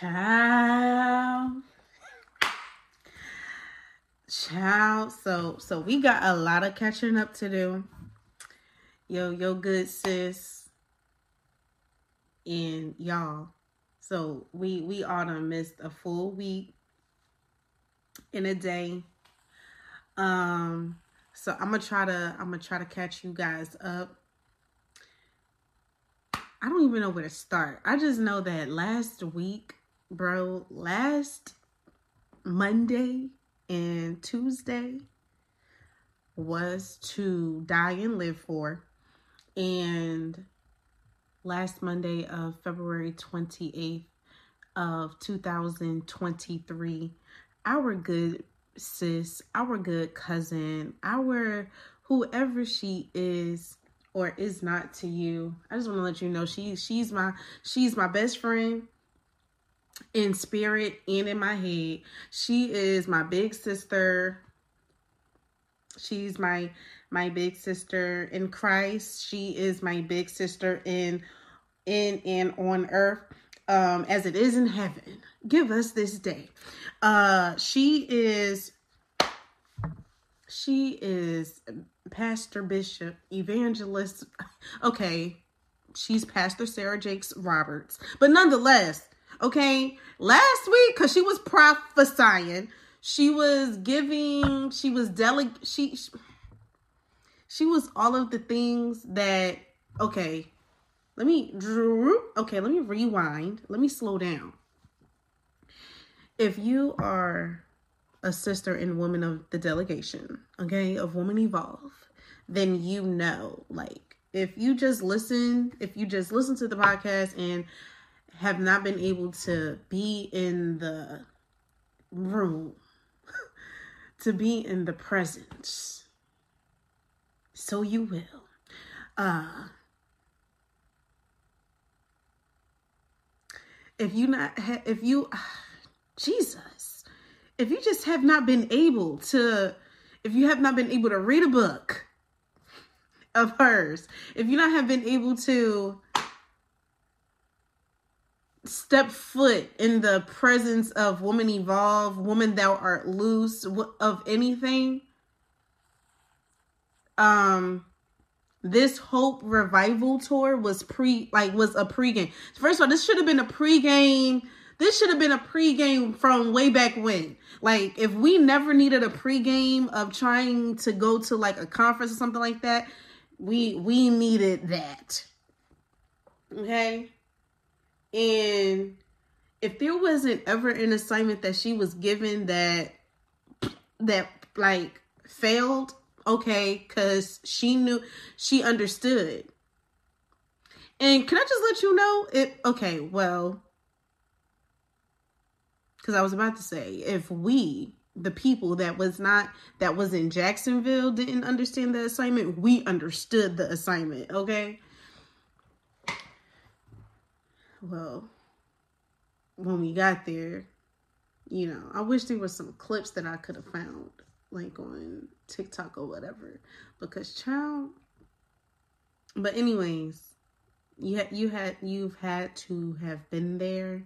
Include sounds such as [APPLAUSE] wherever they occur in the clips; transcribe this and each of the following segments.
Child. Child. So so we got a lot of catching up to do. Yo, yo good sis. And y'all. So we we all done missed a full week in a day. Um so I'm gonna try to I'm gonna try to catch you guys up. I don't even know where to start. I just know that last week, bro, last Monday and Tuesday was to die and live for. And last Monday of February 28th of 2023, our good sis, our good cousin, our whoever she is or is not to you. I just want to let you know she she's my she's my best friend in spirit and in my head. She is my big sister. She's my my big sister in Christ. She is my big sister in in and on earth um as it is in heaven. Give us this day. Uh she is she is pastor bishop evangelist okay she's pastor sarah jakes roberts but nonetheless okay? Last week because she was prophesying. She was giving she was deleg she she was all of the things that okay let me okay let me rewind. Let me slow down. If you are a sister and woman of the delegation, okay, of Woman Evolve, then you know, like, if you just listen, if you just listen to the podcast and have not been able to be in the room, [LAUGHS] to be in the presence, so you will. Uh, if you not, if you, Jesus if you just have not been able to, if you have not been able to read a book of hers, if you not have been able to step foot in the presence of woman evolve, woman thou art loose, of anything, um, this hope revival tour was pre like was a pregame. First of all, this should have been a pregame this should have been a pregame from way back when. Like, if we never needed a pregame of trying to go to like a conference or something like that, we we needed that. Okay? And if there wasn't ever an assignment that she was given that that like failed, okay, cuz she knew she understood. And can I just let you know it okay, well, because I was about to say, if we, the people that was not, that was in Jacksonville, didn't understand the assignment, we understood the assignment, okay? Well, when we got there, you know, I wish there was some clips that I could have found, like on TikTok or whatever, because child. But anyways, you had you had you've had to have been there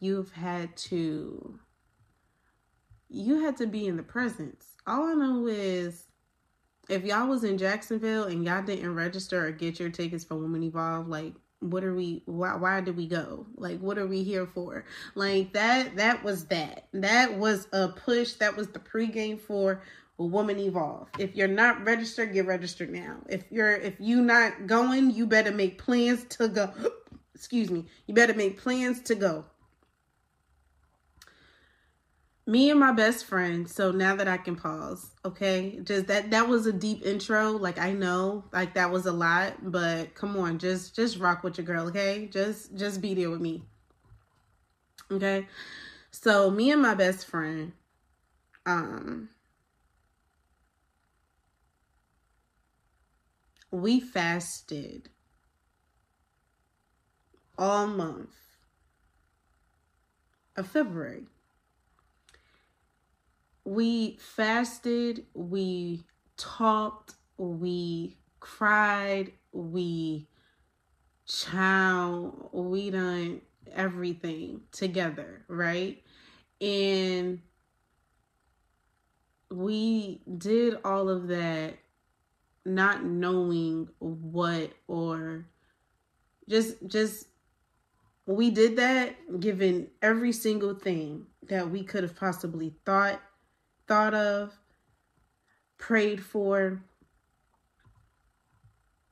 you've had to you had to be in the presence. All I know is if y'all was in Jacksonville and y'all didn't register or get your tickets for Woman Evolve, like what are we why why did we go? Like what are we here for? Like that that was that. That was a push. That was the pregame for Woman Evolve. If you're not registered, get registered now. If you're if you not going, you better make plans to go. [GASPS] Excuse me. You better make plans to go me and my best friend so now that i can pause okay? Just that that was a deep intro like i know like that was a lot but come on just just rock with your girl okay? Just just be there with me okay? So me and my best friend um we fasted all month of february we fasted, we talked, we cried, we chow, we done everything together, right? And we did all of that not knowing what or just just we did that given every single thing that we could have possibly thought thought of prayed for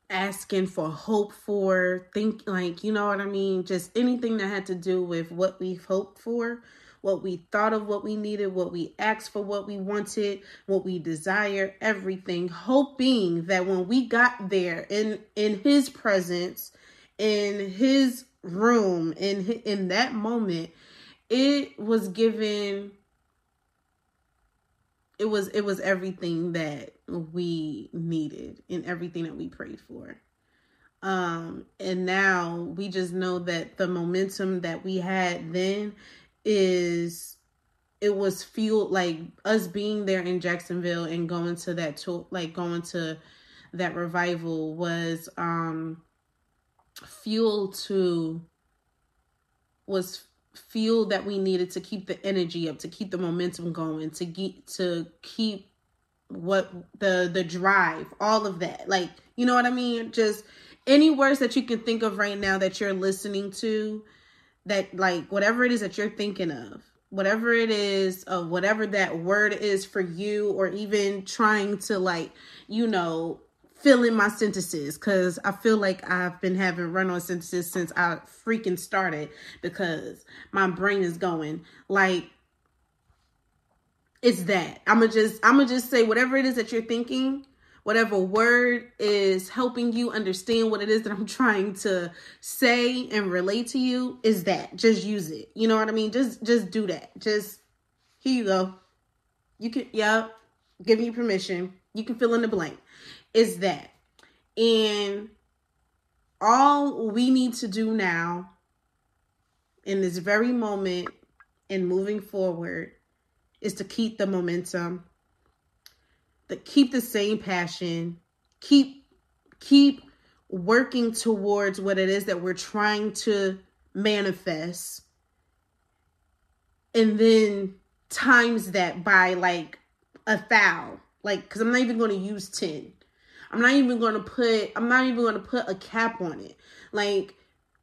asking for hope for think like you know what i mean? Just anything that had to do with what we've hoped for what we thought of what we needed, what we asked for, what we wanted, what we desire, everything, hoping that when we got there in in his presence, in his room, in in that moment, it was given it was it was everything that we needed and everything that we prayed for. Um and now we just know that the momentum that we had then is it was fueled like us being there in Jacksonville and going to that to like going to that revival was um fuel to was fuel that we needed to keep the energy up to keep the momentum going to get to keep what the the drive all of that. Like you know what i mean? Just any words that you can think of right now that you're listening to that like whatever it is that you're thinking of whatever it is of whatever that word is for you or even trying to like you know fill in my sentences because i feel like i've been having run on sentences since i freaking started because my brain is going like it's that i'm gonna just i'm gonna just say whatever it is that you're thinking whatever word is helping you understand what it is that I'm [LAUGHS] trying to say and relate to you is that. Just use it. You know what I mean? Just just do that. Just here you go. You can yeah, give you permission. You can fill in the blank. Is that. And all we need to do now in this very moment and moving forward is to keep the momentum that keep the same passion, keep keep working towards what it is that we're trying to manifest. And then times that by like a thou. Like, cause I'm not even gonna use 10. I'm not even gonna put I'm not even gonna put a cap on it. Like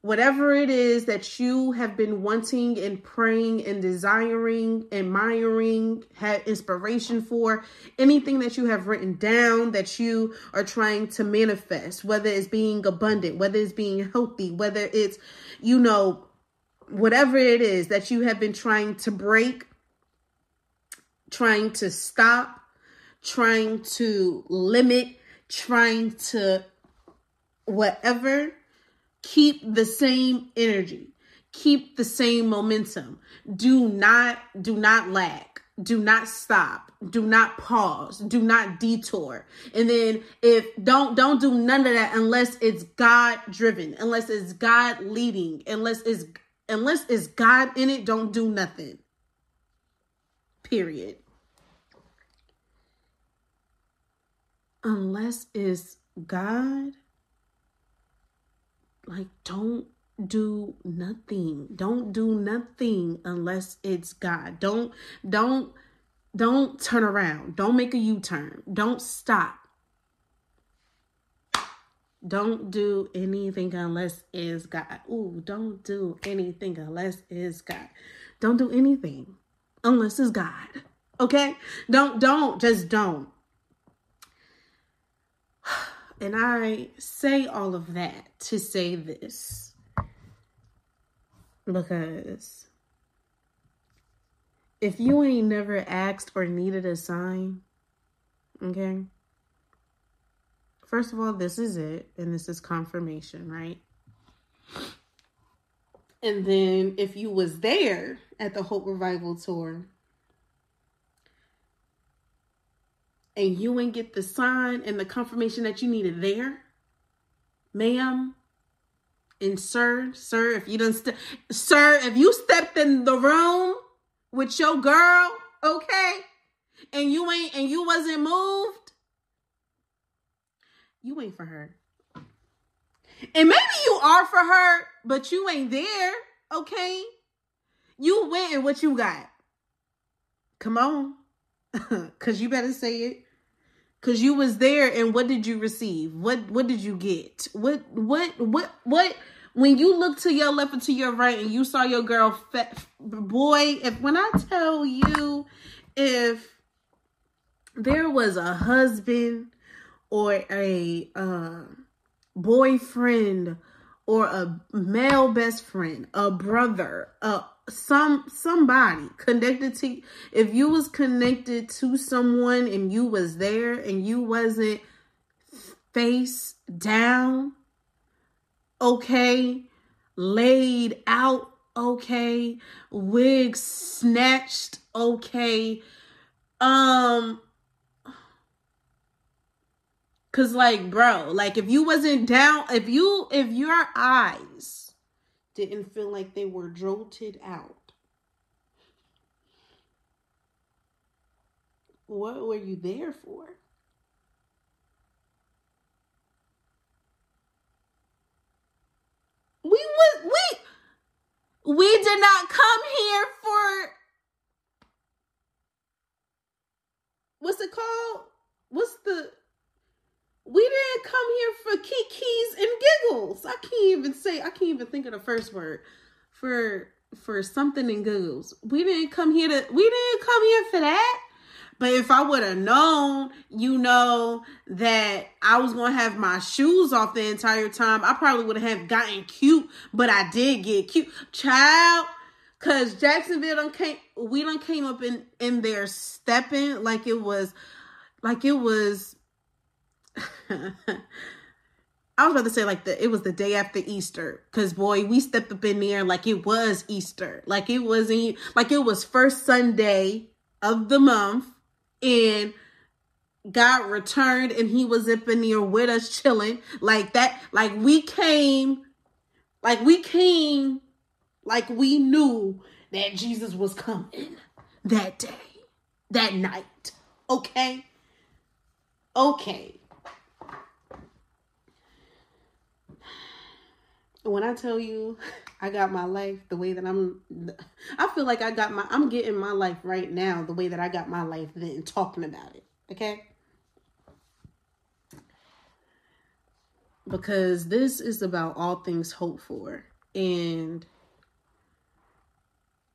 whatever it is that you have been wanting and praying and desiring, admiring, had inspiration for, anything that you have written down that you are trying to manifest, whether it's being abundant, whether it's being healthy, whether it's, you know, whatever it is that you have been trying to break, trying to stop, trying to limit, trying to whatever keep the same energy keep the same momentum. Do not do not lag. do not stop. Do not pause. Do not detour. And then if don't don't do none of that unless it's god driven unless it's god leading unless it's unless it's god in it don't do nothing. Period unless it's god like don't do nothing. Don't do nothing unless it's god. Don't don't don't turn around. Don't make a u-turn. Don't stop. Don't do anything unless it's god. Ooh, don't do anything unless it's god. Don't do anything unless it's god okay? Don't don't just don't and I say all of that to say this because if you ain't never asked or needed a sign, okay? First of all, this is it, and this is confirmation, right? And then if you was there at the Hope Revival tour and you ain't get the sign and the confirmation that you needed there, ma'am and sir, sir, if you don't, st- sir, if you stepped in the room with your girl, okay, and you ain't and you wasn't moved, you ain't for her. And maybe you are for her, but you ain't there. okay? You went and what you got? Come on. [LAUGHS] Cause you better say it. Cause you was there and what did you receive? What what did you get? What what what what when you look to your left and to your right and you saw your girl fat boy, if when I tell you if there was a husband or a uh, boyfriend or a male best friend, a brother, a some somebody connected to if you was connected to someone and you was there and you wasn't face down okay laid out okay wig snatched okay um cuz like bro like if you wasn't down if you if your eyes didn't feel like they were jolted out. What were you there for? We would we we did not come here for what's it called? What's the we didn't come here for kikis and giggles. I can't even say, I can't even think of the first word for for something and giggles. We didn't come here to we didn't come here for that. But if I would have known, you know, that I was gonna have my shoes off the entire time, I probably would have gotten cute, but I did get cute. Child, cause Jacksonville done came we done came up in in there stepping like it was like it was [LAUGHS] I was about to say like the it was the day after Easter because boy we stepped up in there like it was Easter. Like it wasn't like it was first Sunday of the month and God returned and he was up in there with us chilling. Like that like we came like we came like we knew that Jesus was coming that day that night. Okay? Okay when I tell you I got my life the way that I'm I feel like I got my I'm getting my life right now the way that I got my life then talking about it. Okay? Because this is about all things hoped for and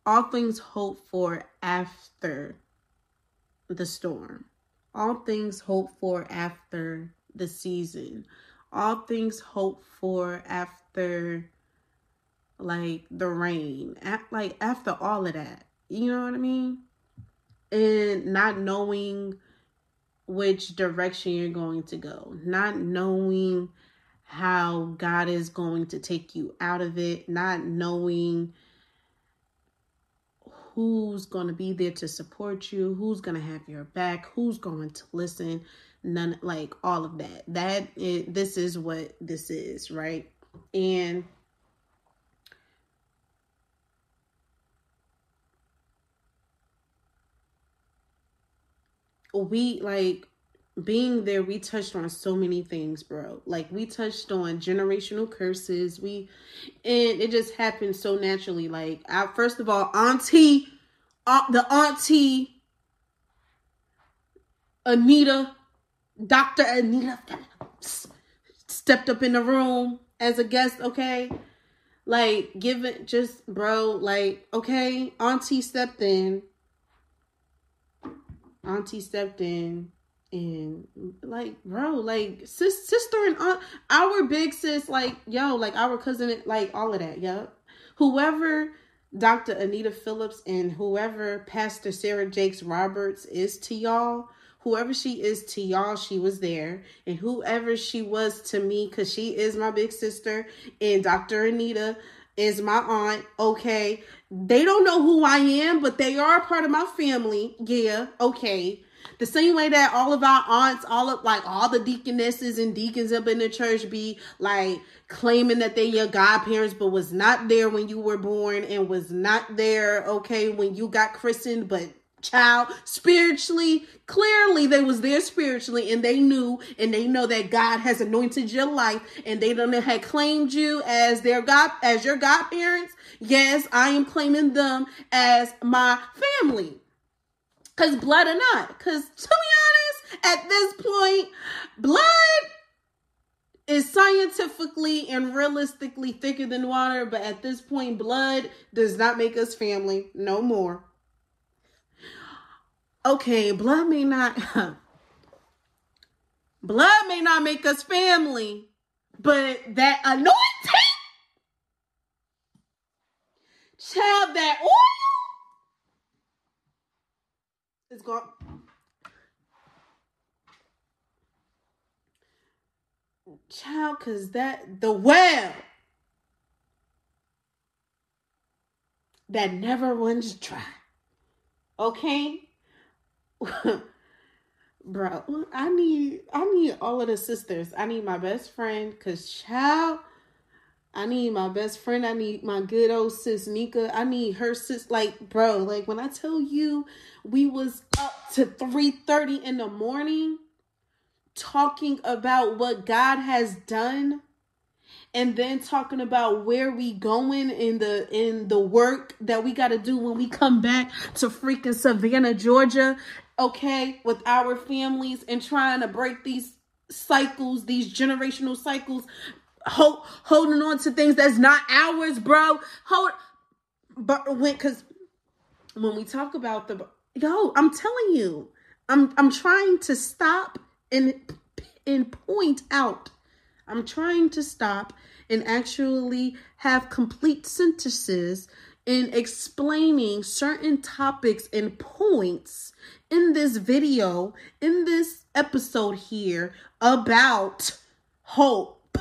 all things hoped for after the storm. All things hoped for after the season. All things hoped for after after like the rain, like after all of that. You know what I mean? And not knowing which direction you're going to go, not knowing how God is going to take you out of it, not knowing who's going to be there to support you, who's going to have your back, who's going to listen, none like all of that. That is, this is what this is, right? And we like being there we touched on so many things bro. Like we touched on generational curses. We and it just happened so naturally. Like I, first of all auntie uh, the auntie anita dr anita stepped up in the room as a guest, okay? Like, give it just, bro, like, okay, Auntie stepped in. Auntie stepped in. And like, bro, like sis, sister and aunt, our big sis, like, yo, like our cousin, like all of that, yep. Whoever Dr. Anita Phillips and whoever Pastor Sarah Jakes Roberts is to y'all, whoever she is to y'all, she was there. And whoever she was to me, because she is my big sister, and Dr. Anita is my aunt, okay. They don't know who I am, but they are part of my family. Yeah, okay. The same way that all of our aunts, all of like all the deaconesses and deacons up in the church be like claiming that they your godparents, but was not there when you were born and was not there, okay, when you got christened, but child spiritually. Clearly they was there spiritually and they knew and they know that god has anointed your life and they don't have claimed you as their god as your godparents. Yes i am claiming them as my family. Because blood or not because to be honest at this point blood is scientifically and realistically thicker than water but at this point blood does not make us family no more okay, blood may not [LAUGHS] blood may not make us family, but that anointing, child, that oil is going. Child, cause that the well that never runs dry. Okay? [LAUGHS] bro i need i need all of the sisters. I need my best friend because child i need my best friend. I need my good old sis nika. I need her sis like bro like when i tell you we was up to 3 30 in the morning talking about what god has done and then talking about where we going in the in the work that we got to do when we come back to freaking Savannah, Georgia okay, with our families and trying to break these cycles, these generational cycles, hold, holding on to things that's not ours, bro. Hold, but when, cause when we talk about the, yo, I'm telling you, I'm, I'm trying to stop and, and point out, I'm trying to stop and actually have complete sentences in explaining certain topics and points in this video, in this episode here about hope.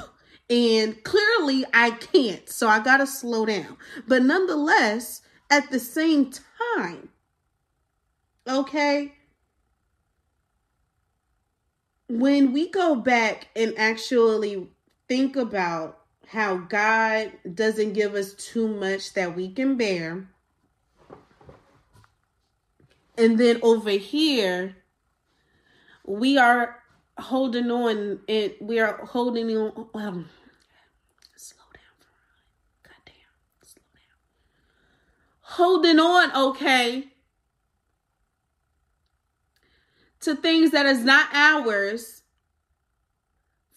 And clearly I can't, so I gotta slow down. But nonetheless, at the same time, okay, when we go back and actually think about how God doesn't give us too much that we can bear, and then over here, we are holding on and we are holding on. Um, slow down, Goddamn, slow down. Holding on, okay, to things that is not ours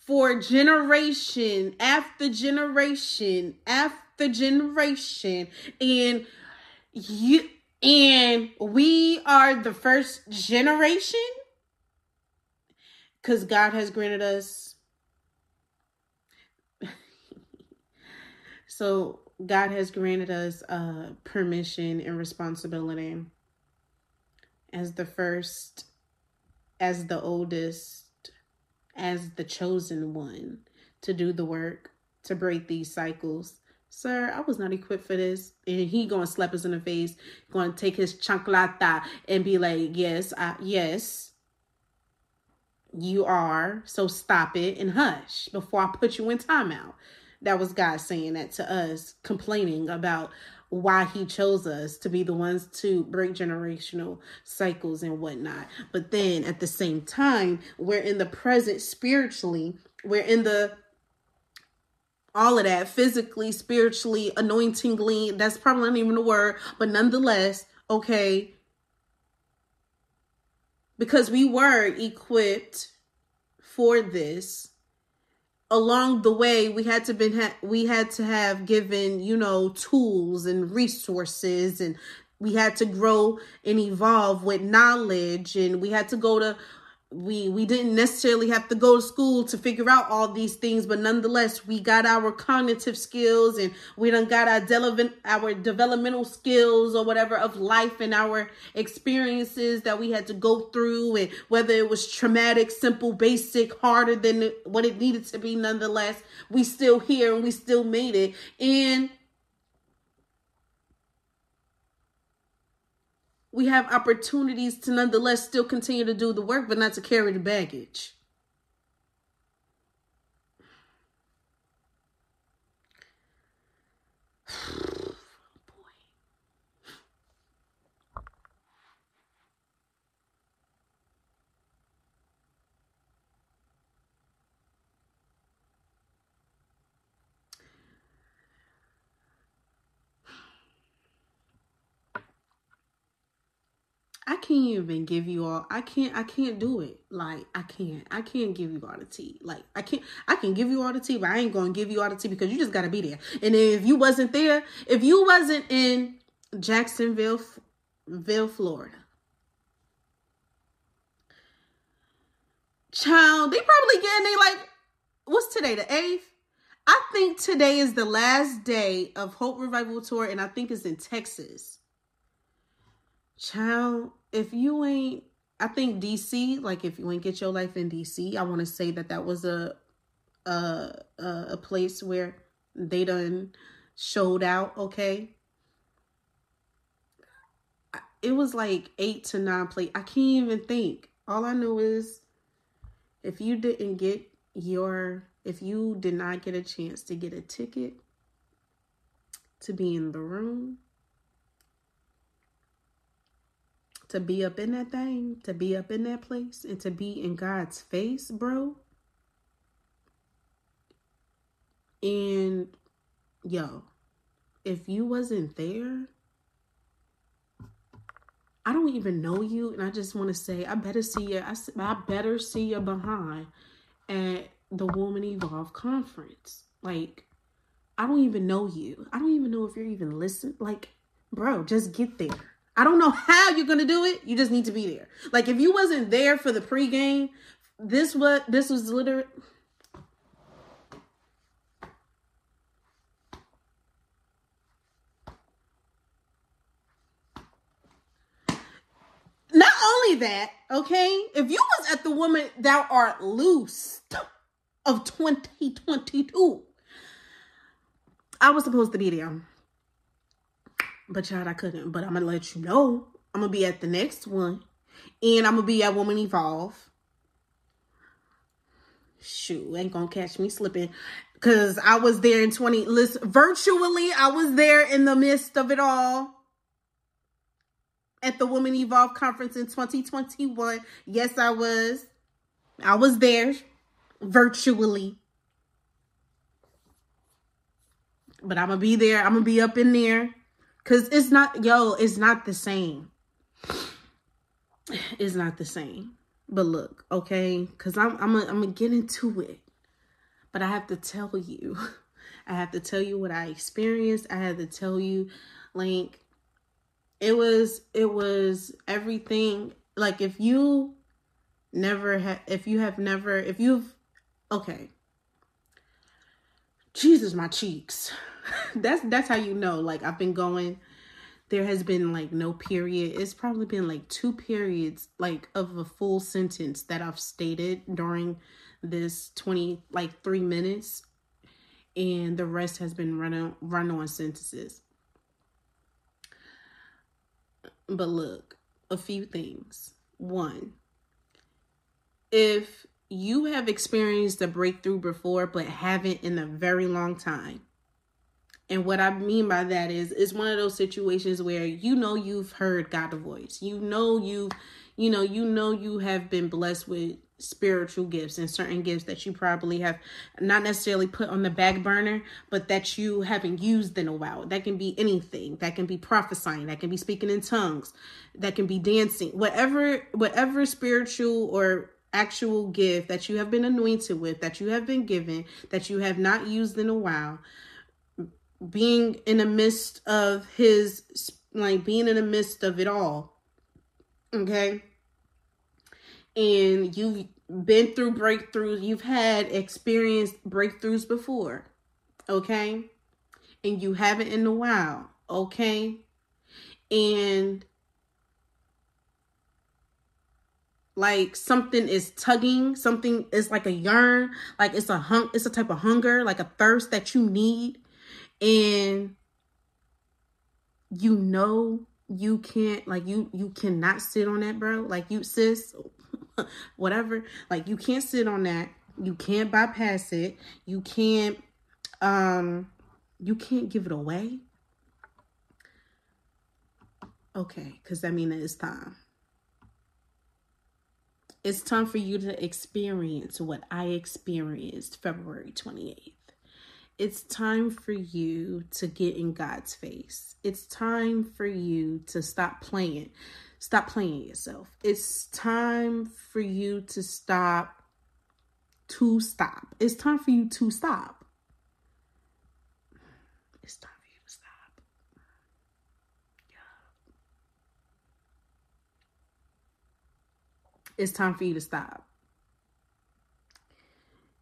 for generation after generation after generation. And you and we are the first generation because God has granted us. [LAUGHS] so, God has granted us uh, permission and responsibility as the first, as the oldest, as the chosen one to do the work, to break these cycles sir, I was not equipped for this. And he gonna slap us in the face, gonna take his chanclata and be like, yes, I, yes, you are. So stop it and hush before I put you in timeout. That was God saying that to us, complaining about why he chose us to be the ones to break generational cycles and whatnot. But then at the same time, we're in the present spiritually, we're in the all of that physically, spiritually, anointingly. That's probably not even a word, but nonetheless, okay. Because we were equipped for this. Along the way, we had to been ha- we had to have given you know tools and resources, and we had to grow and evolve with knowledge, and we had to go to we we didn't necessarily have to go to school to figure out all these things but nonetheless we got our cognitive skills and we done got our development our developmental skills or whatever of life and our experiences that we had to go through. And whether it was traumatic simple basic harder than what it needed to be nonetheless we still here and we still made it. And we have opportunities to nonetheless still continue to do the work, but not to carry the baggage. I can't even give you all I can't I can't do it. Like I can't. I can't give you all the tea. Like I can't I can give you all the tea, but I ain't gonna give you all the tea because you just gotta be there. And if you wasn't there, if you wasn't in Jacksonville, Ville, Florida. Child, they probably getting they like what's today, the eighth? I think today is the last day of Hope Revival Tour, and I think it's in Texas. Child, if you ain't, I think DC, like if you ain't get your life in DC, I want to say that that was a, a, a, place where they done showed out, okay? It was like eight to nine play. I can't even think. All I know is if you didn't get your if you did not get a chance to get a ticket to be in the room, to be up in that thing, to be up in that place, and to be in God's face, bro. And yo, if you wasn't there, I don't even know you, and I just want to say, I better see you. I, I better see you behind at the Woman Evolve conference. Like, I don't even know you. I don't even know if you're even listening. Like, bro, just get there. I don't know how you're gonna do it. You just need to be there. Like, if you wasn't there for the pregame, this what this was literally. Not only that, okay, if you was at the woman thou art loosed of 2022. I was supposed to be there. But child, I couldn't. But I'm gonna let you know. I'm gonna be at the next one. And I'm gonna be at Woman Evolve. Shoot, ain't gonna catch me slipping. Cause I was there in 20 listen virtually, I was there in the midst of it all. At the Woman Evolve conference in 2021. Yes, I was. I was there virtually. But I'm going to be there. I'm going to be up in there. Because it's not, yo, it's not the same. It's not the same. But look, okay? Because I'm, I'm going to get into it. But I have to tell you. [LAUGHS] I have to tell you what I experienced. I have to tell you, like, it was, it was everything. Like, if you never have, if you have never, if you've okay. Jesus, my cheeks. [LAUGHS] that's that's how you know. Like I've been going. There has been like no period. It's probably been like two periods, like of a full sentence that I've stated during this 20 like three minutes and the rest has been run on run on sentences but look a few things one if you have experienced a breakthrough before, but haven't in a very long time. And what I mean by that is, it's one of those situations where you know you've heard God's voice. You know you've you know, you know you have been blessed with spiritual gifts and certain gifts that you probably have not necessarily put on the back burner, but that you haven't used in a while. That can be anything. That can be prophesying. That can be speaking in tongues. That can be dancing. Whatever, whatever spiritual or actual gift that you have been anointed with, that you have been given, that you have not used in a while, being in the midst of his, like being in the midst of it all. Okay. And you've been through breakthroughs, you've had experienced breakthroughs before. Okay. And you haven't in a while. Okay. And like something is tugging something is like a yearn like it's a hung it's a type of hunger like a thirst that you need. And you know you can't like you you cannot sit on that bro. Like you sis [LAUGHS] whatever. Like you can't sit on that. You can't bypass it. You can't um you can't give it away. Okay because that means it's time it's time for you to experience what I experienced February 28th. It's time for you to get in God's face. It's time for you to stop playing. stop playing yourself. It's time for you to stop to stop. It's time for you to stop. It's time for you to stop. Yeah. It's time for you to stop.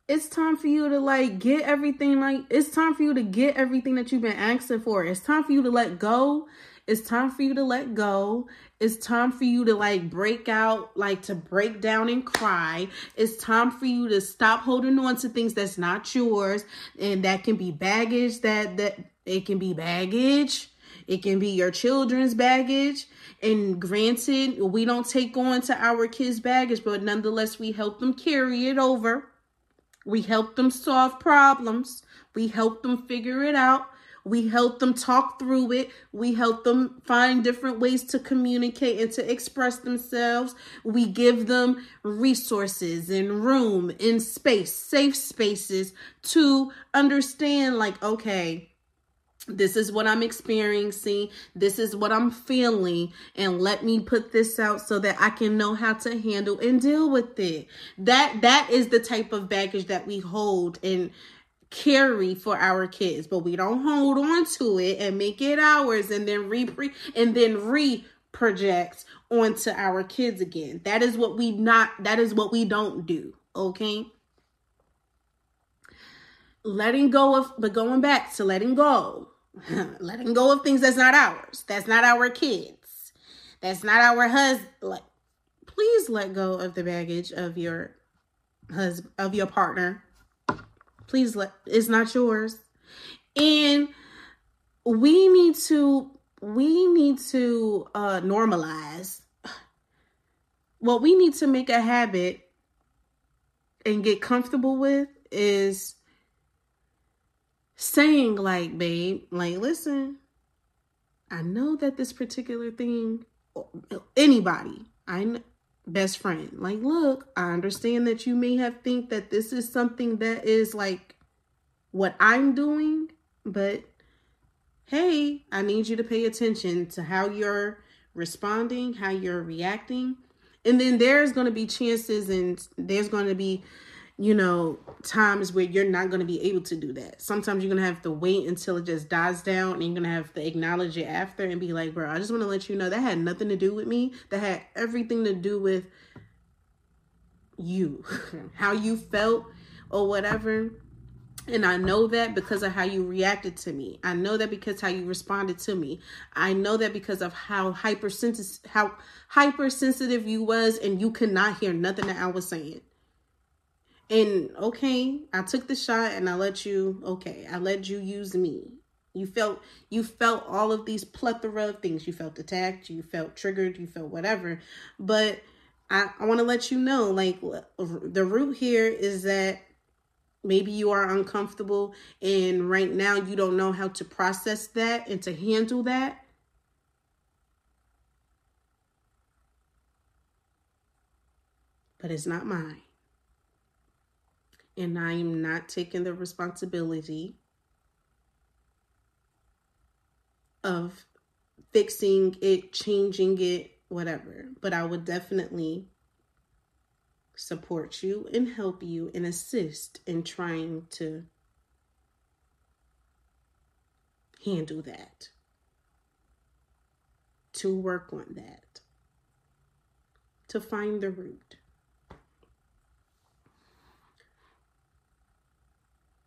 It's time for you to like get everything like it's time for you to get everything that you've been asking for. It's time for you to let go it's time for you to let go. It's time for you to like break out, like to break down and cry. It's time for you to stop holding on to things that's not yours. And that can be baggage that that it can be baggage. It can be your children's baggage. And granted, we don't take on to our kids' baggage, but nonetheless, we help them carry it over. We help them solve problems. We help them figure it out. We help them talk through it. We help them find different ways to communicate and to express themselves. We give them resources and room and space, safe spaces to understand, like, okay, this is what I'm experiencing. This is what I'm feeling. And let me put this out so that I can know how to handle and deal with it. That that is the type of baggage that we hold and carry for our kids, but we don't hold on to it and make it ours and then re and then re project onto our kids again. That is what we not that is what we don't do, okay? Letting go of but going back to letting go. [LAUGHS] letting go of things that's not ours. That's not our kids. That's not our husband. Like please let go of the baggage of your husband of your partner Please let it's not yours. And we need to we need to uh normalize [SIGHS] what we need to make a habit and get comfortable with is saying like babe like listen i know that this particular thing anybody i best friend. Like, look, I understand that you may have think that this is something that is like what I'm doing, but hey, I need you to pay attention to how you're responding, how you're reacting. And then there's going to be chances and there's going to be you know, times where you're not going to be able to do that. Sometimes you're going to have to wait until it just dies down and you're going to have to acknowledge it after and be like, bro, I just want to let you know that had nothing to do with me. That had everything to do with you, [LAUGHS] how you felt or whatever. And I know that because of how you reacted to me. I know that because how you responded to me. I know that because of how hypersensitive how hypersensitive you was and you could not hear nothing that I was saying. And okay, I took the shot and I let you, okay, I let you use me. You felt you felt all of these plethora of things. You felt attacked, you felt triggered, you felt whatever. But I, I want to let you know, like the root here is that maybe you are uncomfortable and right now you don't know how to process that and to handle that. But it's not mine and I am not taking the responsibility of fixing it, changing it, whatever. But I would definitely support you and help you and assist in trying to handle that, to work on that, to find the root.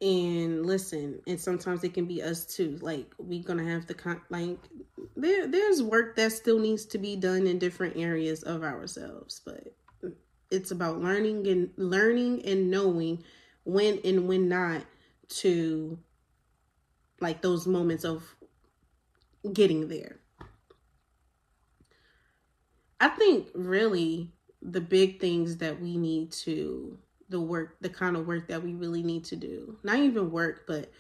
And listen and sometimes it can be us too. Like we gonna have to con- like there there's work that still needs to be done in different areas of ourselves but it's about learning and learning and knowing when and when not to like those moments of getting there. I think really the big things that we need to the work, the kind of work that we really need to do. Not even work, but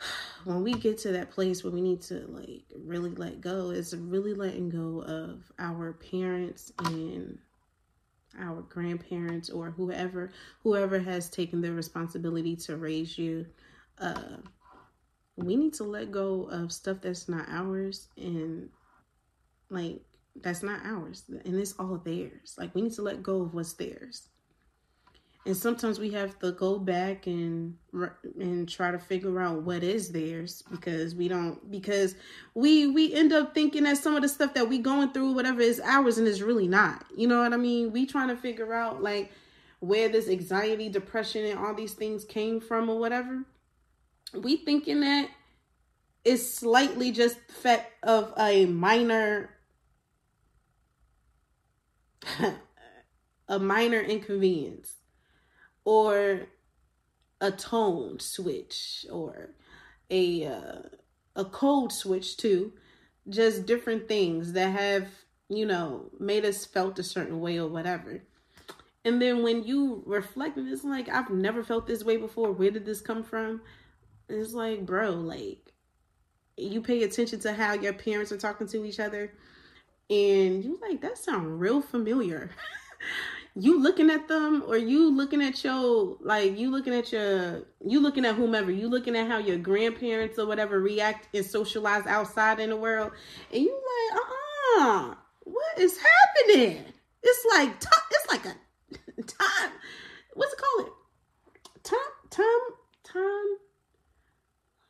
[SIGHS] when we get to that place where we need to like really let go, it's really letting go of our parents and our grandparents or whoever whoever has taken the responsibility to raise you. Uh we need to let go of stuff that's not ours and like that's not ours and it's all theirs. Like we need to let go of what's theirs and sometimes we have to go back and and try to figure out what is theirs because we don't because we we end up thinking that some of the stuff that we going through whatever is ours and it's really not. You know what i mean? We trying to figure out like where this anxiety depression and all these things came from or whatever. We thinking that it's slightly just fact of a minor [LAUGHS] a minor inconvenience or a tone switch or a uh, a code switch too. Just different things that have you know made us felt a certain way or whatever. And then when you reflect and it's like i've never felt this way before. Where did this come from? It's like bro like you pay attention to how your parents are talking to each other and you like that sound real familiar [LAUGHS] you looking at them or you looking at your like you looking at your you looking at whomever you looking at how your grandparents or whatever react and socialize outside in the world and you like uh-uh what is happening? It's like it's like a [LAUGHS] time what's it called? Time time time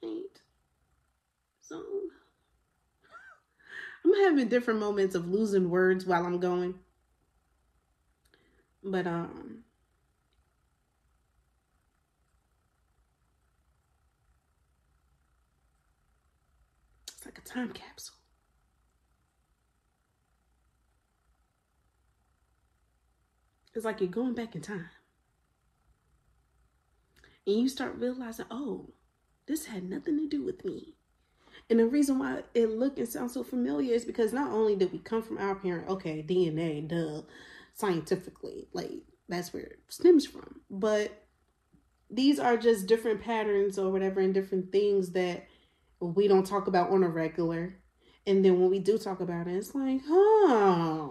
wait so [LAUGHS] i'm having different moments of losing words while i'm going but um it's like a time capsule. It's like you're going back in time. And you start realizing, oh, this had nothing to do with me. And the reason why it look and sounds so familiar is because not only did we come from our parent, okay, DNA, duh, scientifically. Like that's where it stems from. But these are just different patterns or whatever and different things that we don't talk about on a regular. And then when we do talk about it, it's like, huh.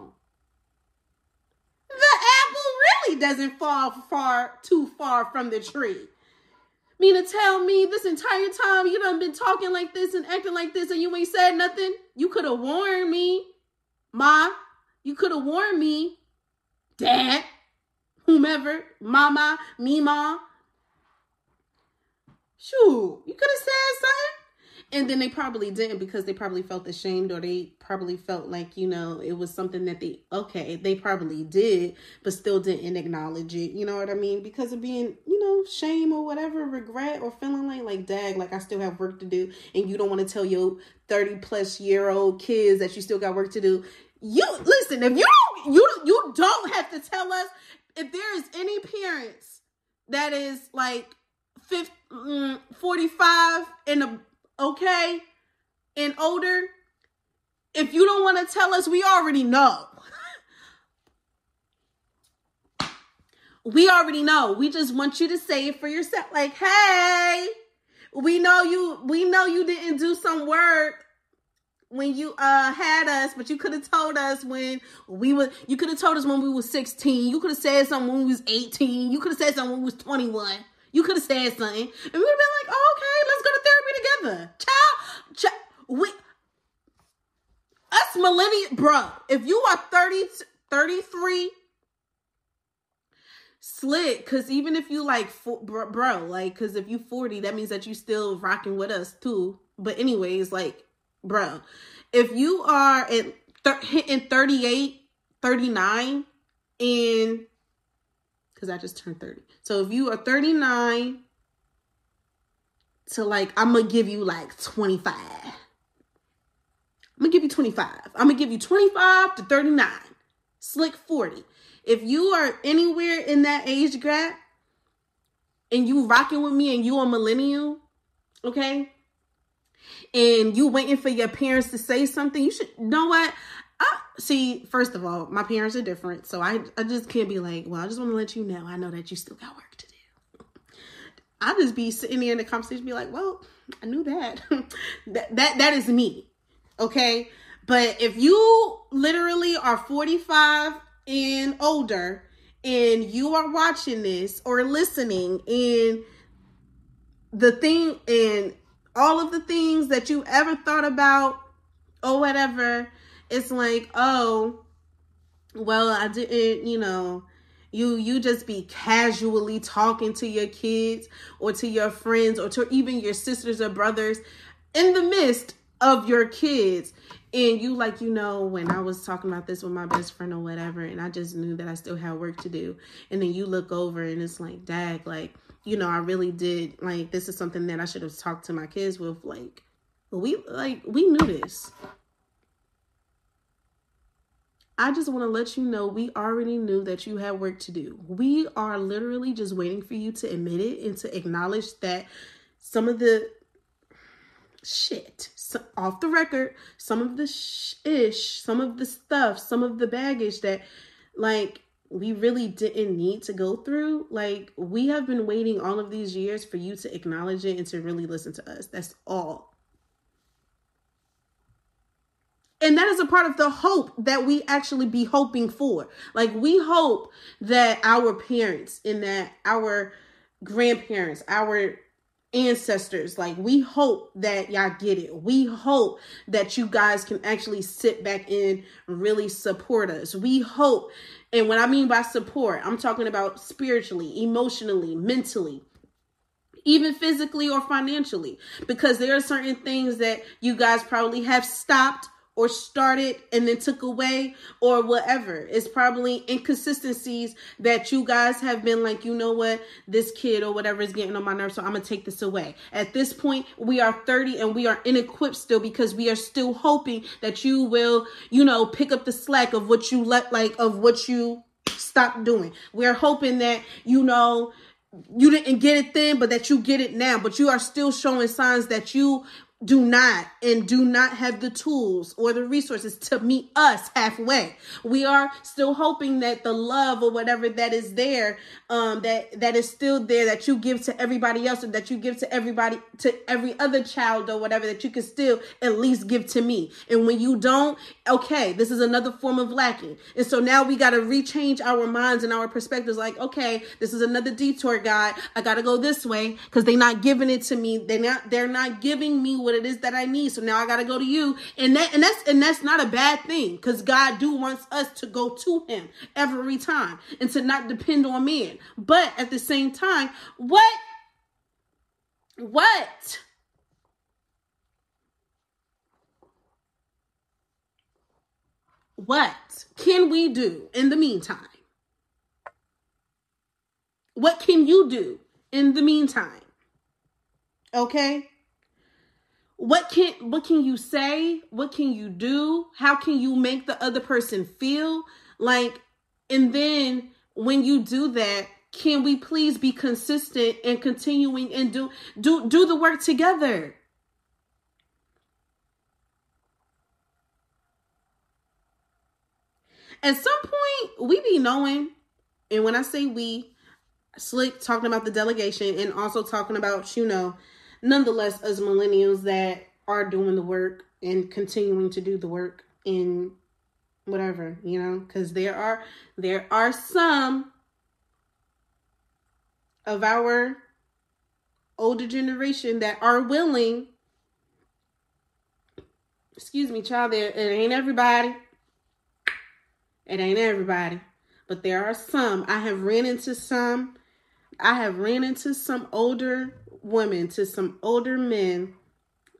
The apple really doesn't fall far too far from the tree. Mean to tell me this entire time you done been talking like this and acting like this and you ain't said nothing? You could have warned me, Ma. You could have warned me dad, whomever, mama, mima. Shoo, you could have said something. And then they probably didn't because they probably felt ashamed or they probably felt like, you know, it was something that they, okay, they probably did, but still didn't acknowledge it. You know what I mean? Because of being, you know, shame or whatever, regret or feeling like, like, dag, like I still have work to do. And you don't want to tell your 30 plus year old kids that you still got work to do you listen if you you you don't have to tell us if there is any parents that is like 50, mm, 45 and a, okay and older if you don't want to tell us we already know. We already know. We just want you to say it for yourself. Like hey we know you we know you didn't do some work when you uh had us, but you could have told us when we were you could have told us when we were 16. You could have said something when we was 18. You could have said something when we was 21. You could have said something. And we would have been like, oh, okay, let's go to therapy together. Child, child we us millennial bro, if you are 30 33 slick because even if you like bro, bro like because if you 40 that means that you still rocking with us too but anyways like bro, if you are at th- hitting 38, 39 in because I just turned 30. So if you are 39 to like, I'm gonna give you like 25. I'm gonna give you 25. I'm gonna give you 25 to 39. Slick 40. If you are anywhere in that age gap and you rocking with me and you a millennial, okay? And you waiting for your parents to say something, you should know what. I, see, first of all, my parents are different, so I I just can't be like, well, I just want to let you know. I know that you still got work to do. I'll just be sitting there in the conversation, be like, well, I knew that. [LAUGHS] that that that is me, okay. But if you literally are forty five and older, and you are watching this or listening, and the thing and all of the things that you ever thought about or whatever it's like, oh, well, I didn't, you know, you you just be casually talking to your kids or to your friends or to even your sisters or brothers in the midst of your kids. And you like you know when i was talking about this with my best friend or whatever and i just knew that i still had work to do. And then you look over and it's like dag like you know i really did like this is something that i should have talked to my kids with like we like we knew this I just want to let you know we already knew that you had work to do. We are literally just waiting for you to admit it and to acknowledge that some of the shit so, off the record, some of the ish, some of the stuff, some of the baggage that like we really didn't need to go through. Like we have been waiting all of these years for you to acknowledge it and to really listen to us. That's all. And that is a part of the hope that we actually be hoping for. Like we hope that our parents and that our grandparents, our ancestors, like we hope that y'all get it. We hope that you guys can actually sit back and really support us. We hope, and what I mean by support, I'm talking about spiritually, emotionally, mentally even physically or financially, because there are certain things that you guys probably have stopped or started and then took away or whatever. It's probably inconsistencies that you guys have been like, you know what, this kid or whatever is getting on my nerves, so I'm gonna take this away. At this point, we are 30 and we are inequipped still because we are still hoping that you will, you know, pick up the slack of what you let like of what you stop doing. We're hoping that, you know, you didn't get it then, but that you get it now. But you are still showing signs that you do not and do not have the tools or the resources to meet us halfway. We are still hoping that the love or whatever that is there, um, that that is still there that you give to everybody else or that you give to everybody to every other child or whatever that you can still at least give to me. And when you don't, okay, this is another form of lacking. And so now we got to rechange our minds and our perspectives. Like, okay, this is another detour guide. I got to go this way because they're not giving it to me. They're not. They're not giving me what it is that I need. So now I got to go to you. And that and that's and that's not a bad thing cuz God do wants us to go to him every time and to not depend on men. But at the same time, what what what can we do in the meantime? What can you do in the meantime? Okay? What can what can you say? What can you do? How can you make the other person feel? Like and then when you do that can we please be consistent and continuing and do do do the work together? At some point we be knowing. And when i say we slick talking about the delegation and also talking about you know nonetheless, as millennials that are doing the work and continuing to do the work in whatever, you know, because there are there are some of our older generation that are willing excuse me child it ain't everybody. It ain't everybody but there are some. I have ran into some i have ran into some older women to some older men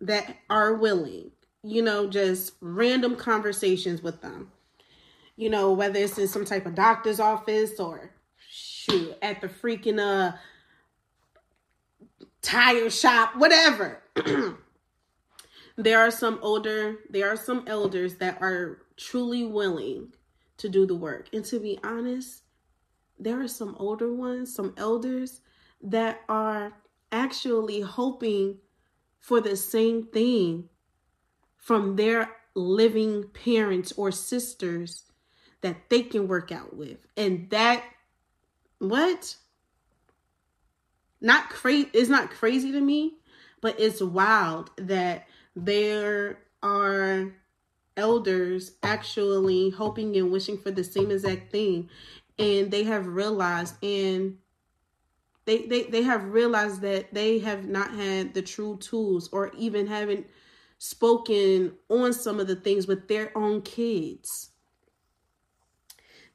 that are willing, you know, just random conversations with them. You know, whether it's in some type of doctor's office or shoot at the freaking uh tire shop, whatever. [CLEARS THROAT] there are some older, there are some elders that are truly willing to do the work. And to be honest, there are some older ones, some elders that are actually hoping for the same thing from their living parents or sisters that they can work out with. And that, what? Not crazy, it's not crazy to me, but it's wild that there are elders actually hoping and wishing for the same exact thing. And they have realized and they, they they have realized that they have not had the true tools or even haven't spoken on some of the things with their own kids.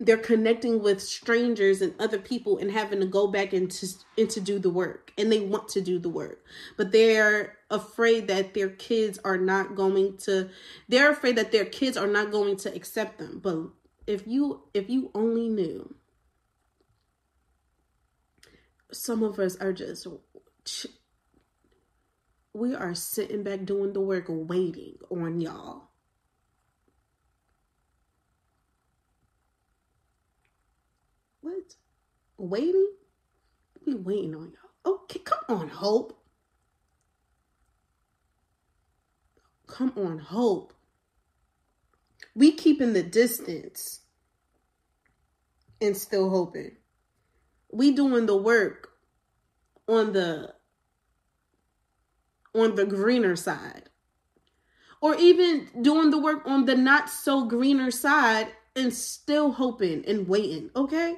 They're connecting with strangers and other people and having to go back into and to do the work and they want to do the work. But they're afraid that their kids are not going to they're afraid that their kids are not going to accept them. But if you if you only knew some of us are just we are sitting back doing the work waiting on y'all. What? Waiting? We waiting on y'all. Okay come on hope. Come on hope. We keeping the distance and still hoping we doing the work on the on the greener side. Or even doing the work on the not so greener side and still hoping and waiting okay?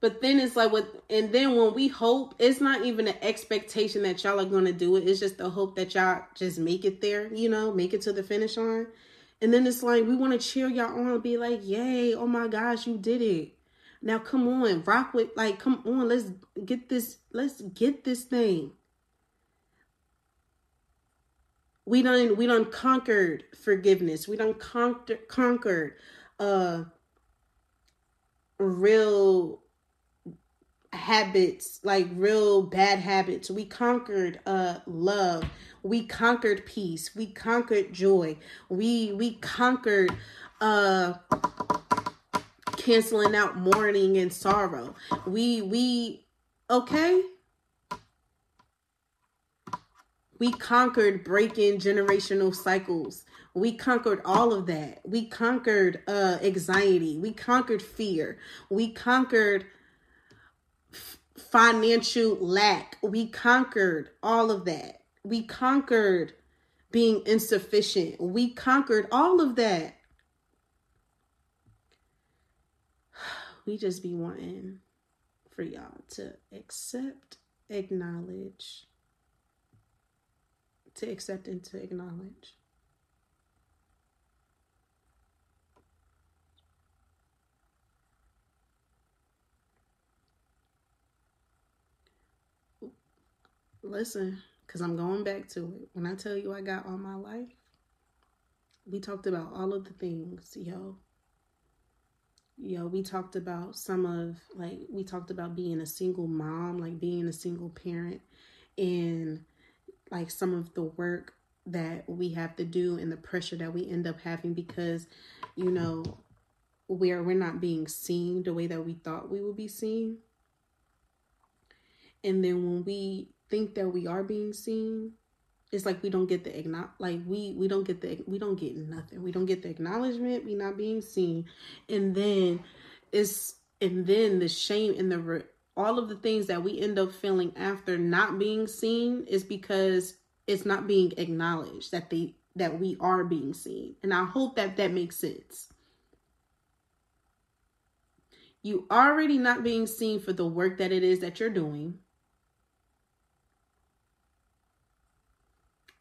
But then it's like what and then when we hope it's not even an expectation that y'all are to do it. It's just the hope that y'all just make it there you know make it to the finish line and then it's like we want to cheer y'all on and be like, yay, oh my gosh, you did it. Now come on, rock with like come on, let's get this, let's get this thing. We done we done conquered forgiveness. We done conquered conquered uh real habits, like real bad habits. We conquered uh love. We conquered peace. We conquered joy. We we conquered uh canceling out mourning and sorrow. We we okay? We conquered breaking generational cycles. We conquered all of that. We conquered uh anxiety. We conquered fear. We conquered financial lack. We conquered all of that. We conquered being insufficient. We conquered all of that. [SIGHS] We just be wanting for y'all to accept, acknowledge, to accept and to acknowledge. Listen, because I'm going back to it. When I tell you I got all my life, we talked about all of the things, yo. Yo, we talked about some of, like, we talked about being a single mom, like being a single parent, and like some of the work that we have to do and the pressure that we end up having because, you know, we're we're not being seen the way that we thought we would be seen. And then when we think that we are being seen, it's like we don't get the acknowledge like we we don't get the we don't get nothing. We don't get the acknowledgement, we not being seen. And then it's and then the shame and the all of the things that we end up feeling after not being seen is because it's not being acknowledged that they that we are being seen. And I hope that that makes sense. You already not being seen for the work that it is that you're doing.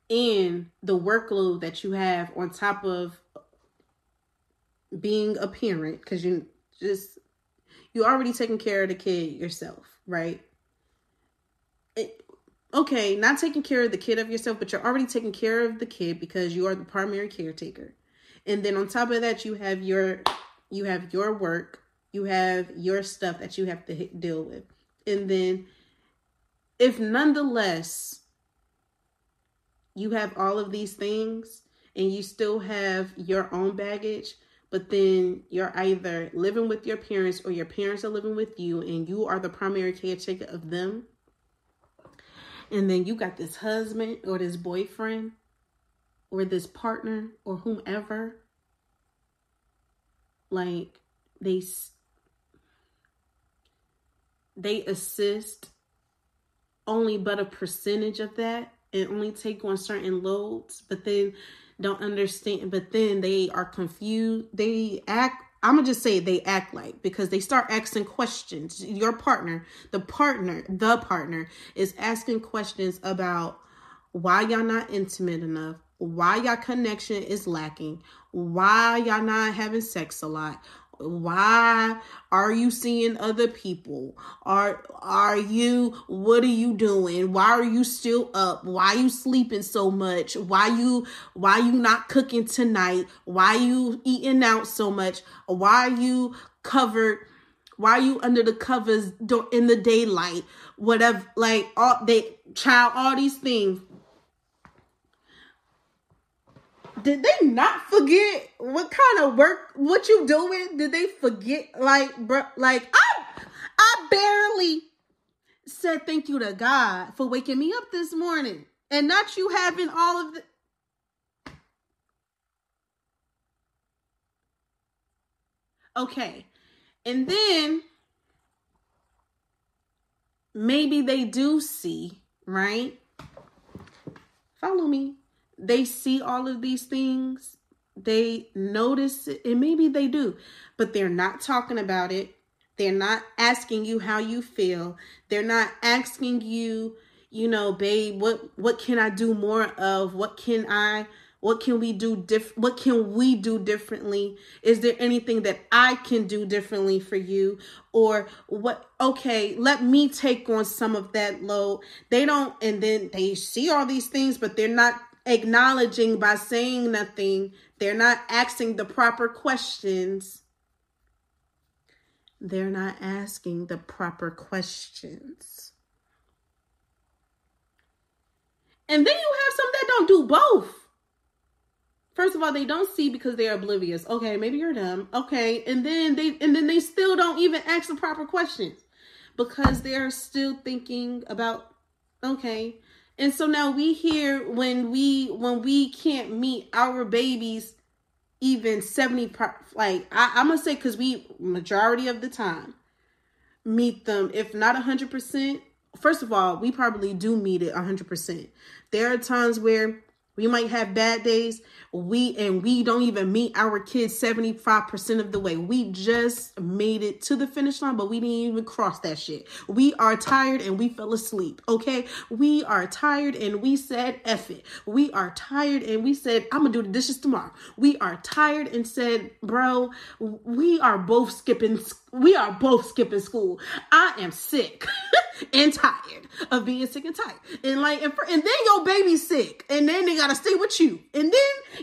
And the workload that you have on top of being a parent because you just you already taking care of the kid yourself right? It, okay not taking care of the kid of yourself but you're already taking care of the kid because you are the primary caretaker. And then on top of that you have your you have your work you have your stuff that you have to deal with. And then if nonetheless you have all of these things and you still have your own baggage, but then you're either living with your parents or your parents are living with you and you are the primary caretaker of them. And then you got this husband or this boyfriend or this partner or whomever. Like they they assist only but a percentage of that and only take on certain loads, but then don't understand, but then they are confused. They act I'm gonna just say they act like because they start asking questions. Your partner, the partner, the partner is asking questions about why y'all not intimate enough, why y'all connection is lacking, why y'all not having sex a lot, why are you seeing other people? Are are you what are you doing? Why are you still up? Why you sleeping so much? Why you why you not cooking tonight? Why you eating out so much? Why you covered? Why you under the covers in the daylight? Whatever like all they child all these things did they not forget what kind of work what you doing? Did they forget like bro like I I barely said thank you to God for waking me up this morning and not you having all of the Okay. And then maybe they do see, right? Follow me they see all of these things, they notice it, and maybe they do, but they're not talking about it. They're not asking you how you feel. They're not asking you, you know, babe, what what can I do more of? What can I what can we do diff what can we do differently? Is there anything that I can do differently for you? Or what okay, let me take on some of that load. They don't and then they see all these things, but they're not acknowledging by saying nothing. They're not asking the proper questions. They're not asking the proper questions. And then you have some that don't do both. First of all, they don't see because they're oblivious. Okay, maybe you're dumb. Okay, and then they and then they still don't even ask the proper questions because they're still thinking about okay, and so now we hear when we when we can't meet our babies even 70 like I, i'm gonna say because we majority of the time meet them if not 100% first of all we probably do meet it 100% there are times where we might have bad days we and we don't even meet our kids 75% of the way. We just made it to the finish line, but we didn't even cross that shit. We are tired and we fell asleep. Okay. We are tired and we said F it. We are tired and we said, I'm gonna do the dishes tomorrow. We are tired and said, bro, we are both skipping we are both skipping school. I am sick [LAUGHS] and tired of being sick and tired. And like, and, for, and then your baby's sick, and then they gotta stay with you. And then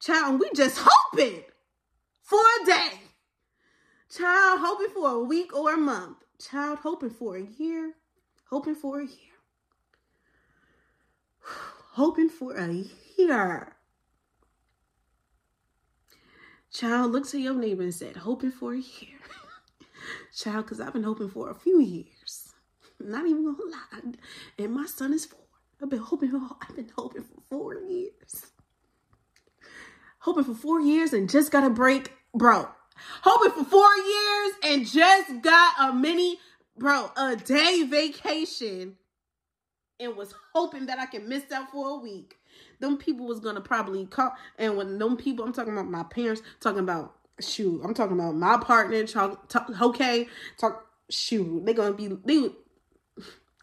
child we just hoping for a day child hoping for a week or a month child hoping for a year, hoping for a year, [SIGHS] hoping for a year. Child looked to your neighbor and said, hoping for a year. [LAUGHS] Child, because I've been hoping for a few years. Not even gonna lie. And my son is four. I've been hoping I've been hoping for four years. Hoping for four years and just got a break. Bro, hoping for four years and just got a mini, bro, a day vacation and was hoping that I could miss out for a week. Them people was gonna probably call, and when them people, I'm talking about my parents, talking about shoot, I'm talking about my partner, talk, talk okay, talk shoot, they gonna be they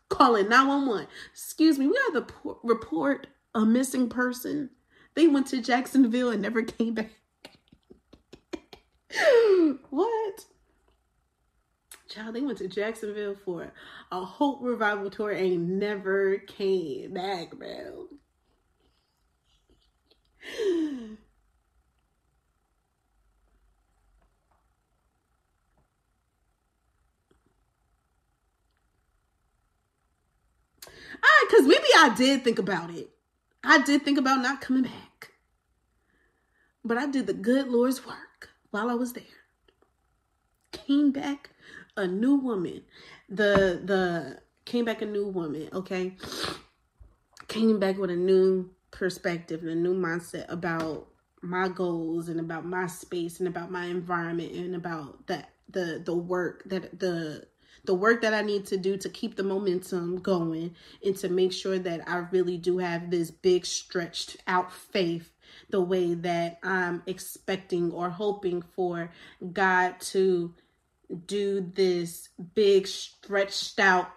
calling 911. Excuse me, we have to report a missing person. They went to Jacksonville and never [LAUGHS] came back. what? Child, they went to Jacksonville for a Hope Revival tour and never came back, bro. Ah, because maybe I did think about it. I did think about not coming back. But I did the good Lord's work while I was there. Came back a new woman. The the came back a new woman, okay? Came back with a new perspective and a new mindset about my goals and about my space and about my environment and about that the the work that the the work that I need to do to keep the momentum going and to make sure that I really do have this big stretched out faith the way that I'm expecting or hoping for God to do this big stretched out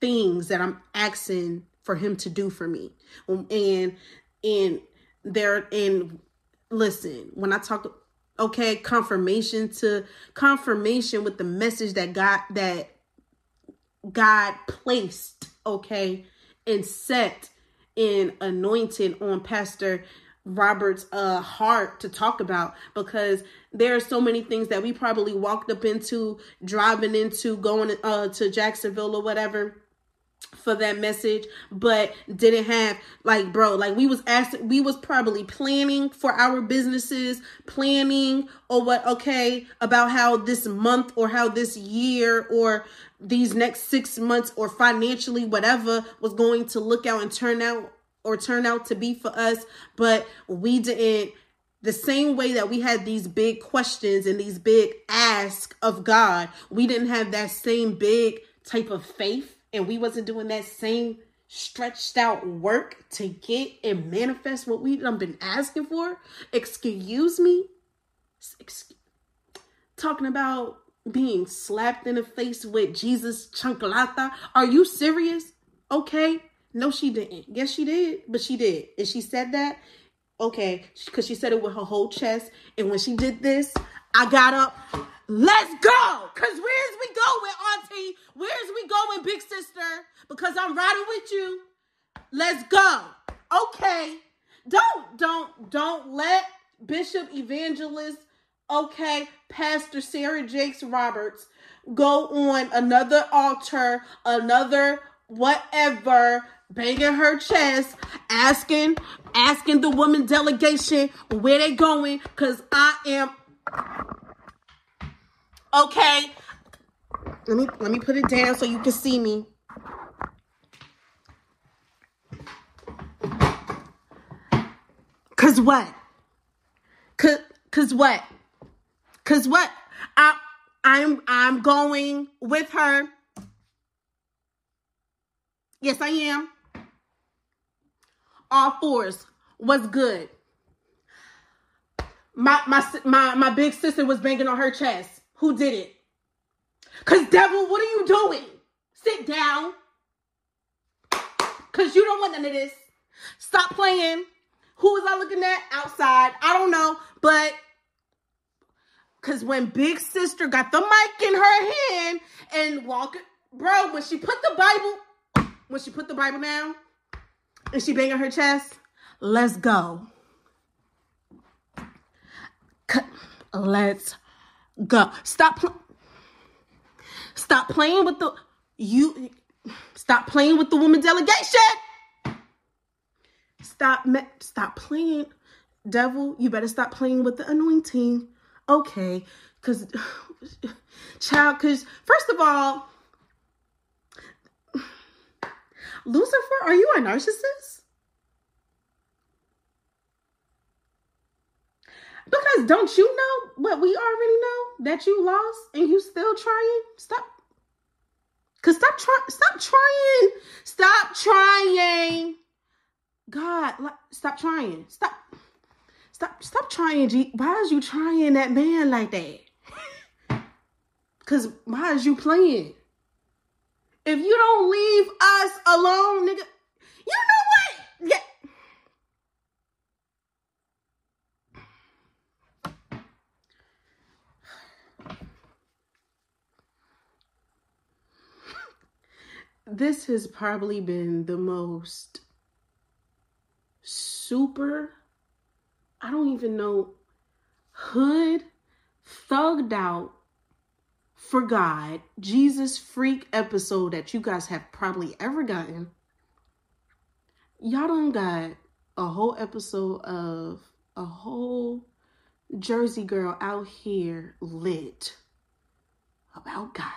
things that I'm asking for him to do for me. Um, and and there and listen, when I talk okay, confirmation to confirmation with the message that God that God placed, okay, and set in anointed on Pastor Roberts' uh heart to talk about because there are so many things that we probably walked up into driving into going uh to Jacksonville or whatever for that message but didn't have like bro like we was asking we was probably planning for our businesses planning or what okay about how this month or how this year or these next six months or financially whatever was going to look out and turn out or turn out to be for us but we didn't the same way that we had these big questions and these big ask of God, we didn't have that same big type of faith and we wasn't doing that same stretched out work to get and manifest what we've been asking for, excuse me, excuse, talking about being slapped in the face with Jesus chunkalata. Are you serious? Okay. No, she didn't. Yes, she did, but she did. And she said that, okay, because she said it with her whole chest. And when she did this, I got up. Let's go. Cause where's we going, Auntie? Where's we going, big sister? Because I'm riding with you. Let's go. Okay. Don't, don't, don't let Bishop Evangelist, okay, Pastor Sarah Jakes Roberts go on another altar, another whatever, banging her chest, asking, asking the woman delegation where they going, because I am Okay. Let me let me put it down so you can see me. Cause what? Cause cause what? Cause what? I I'm I'm going with her. Yes, I am. All fours was good. My my my my big sister was banging on her chest. Who did it? Because, devil, what are you doing? Sit down. Because you don't want none of this. Stop playing. Who was I looking at? Outside. I don't know. But, because when Big Sister got the mic in her hand and walking, bro, when she put the Bible, when she put the Bible down and she banging her chest, let's go. Let's go. Stop. Pl- stop playing with the you. Stop playing with the woman delegation. Stop. Stop playing, devil. You better stop playing with the anointing. Okay, because child. Because first of all, Lucifer, are you a narcissist? Because don't you know what we already know that you lost and you still trying? Stop. Cause stop trying. Stop trying. Stop trying. God, stop trying. Stop. Stop. Stop trying. G. Why is you trying that man like that? [LAUGHS] Cause why is you playing? If you don't leave us alone, nigga, you know what? Yeah. This has probably been the most super, I don't even know, hood, thugged out for God, Jesus freak episode that you guys have probably ever gotten. Y'all don't got a whole episode of a whole Jersey girl out here lit about God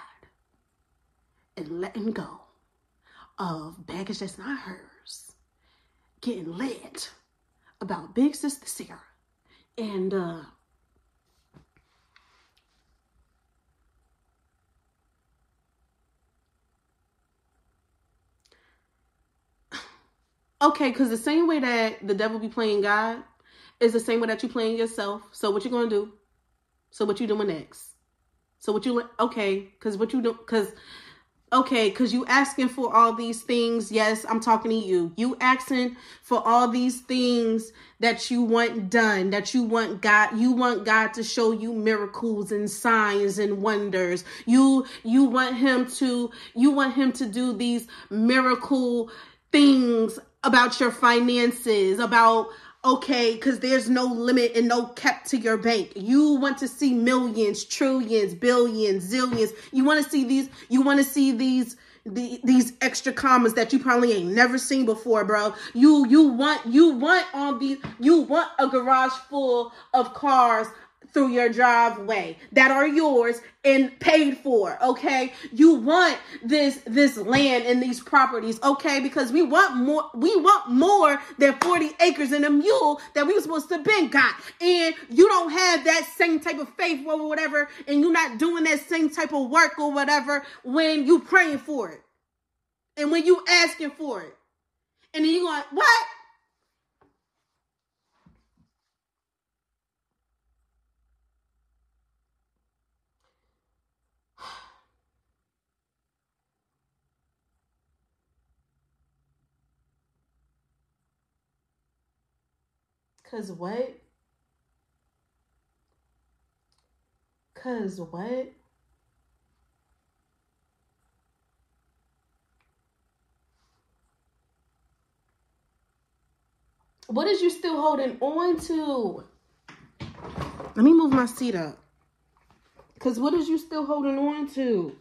and letting go of baggage that's not hers, getting lit about Big Sister Sarah. And uh Okay, because the same way that the devil be playing God is the same way that you playing yourself. So what you gonna do? So what you doing next? So what you okay? Because what you do? Because okay, because you asking for all these things. Yes, I'm talking to you. You asking for all these things that you want done, that you want God, you want God to show you miracles and signs and wonders. You you want him to you want him to do these miracle things about your finances, about okay, because there's no limit and no cap to your bank. You want to see millions, trillions, billions, zillions. You want to see these, you want to see these the, these extra commas that you probably ain't never seen before, bro. You you want you want on these you want a garage full of cars through your driveway that are yours and paid for okay? You want this this land and these properties okay? Because we want more we want more than 40 acres and a mule that we were supposed to been got. And you don't have that same type of faith or whatever and you're not doing that same type of work or whatever when you praying for it and when you asking for it. And then you going what Cause what? Cause what? What is you still holding on to? Let me move my seat up. Cause what is you still holding on to?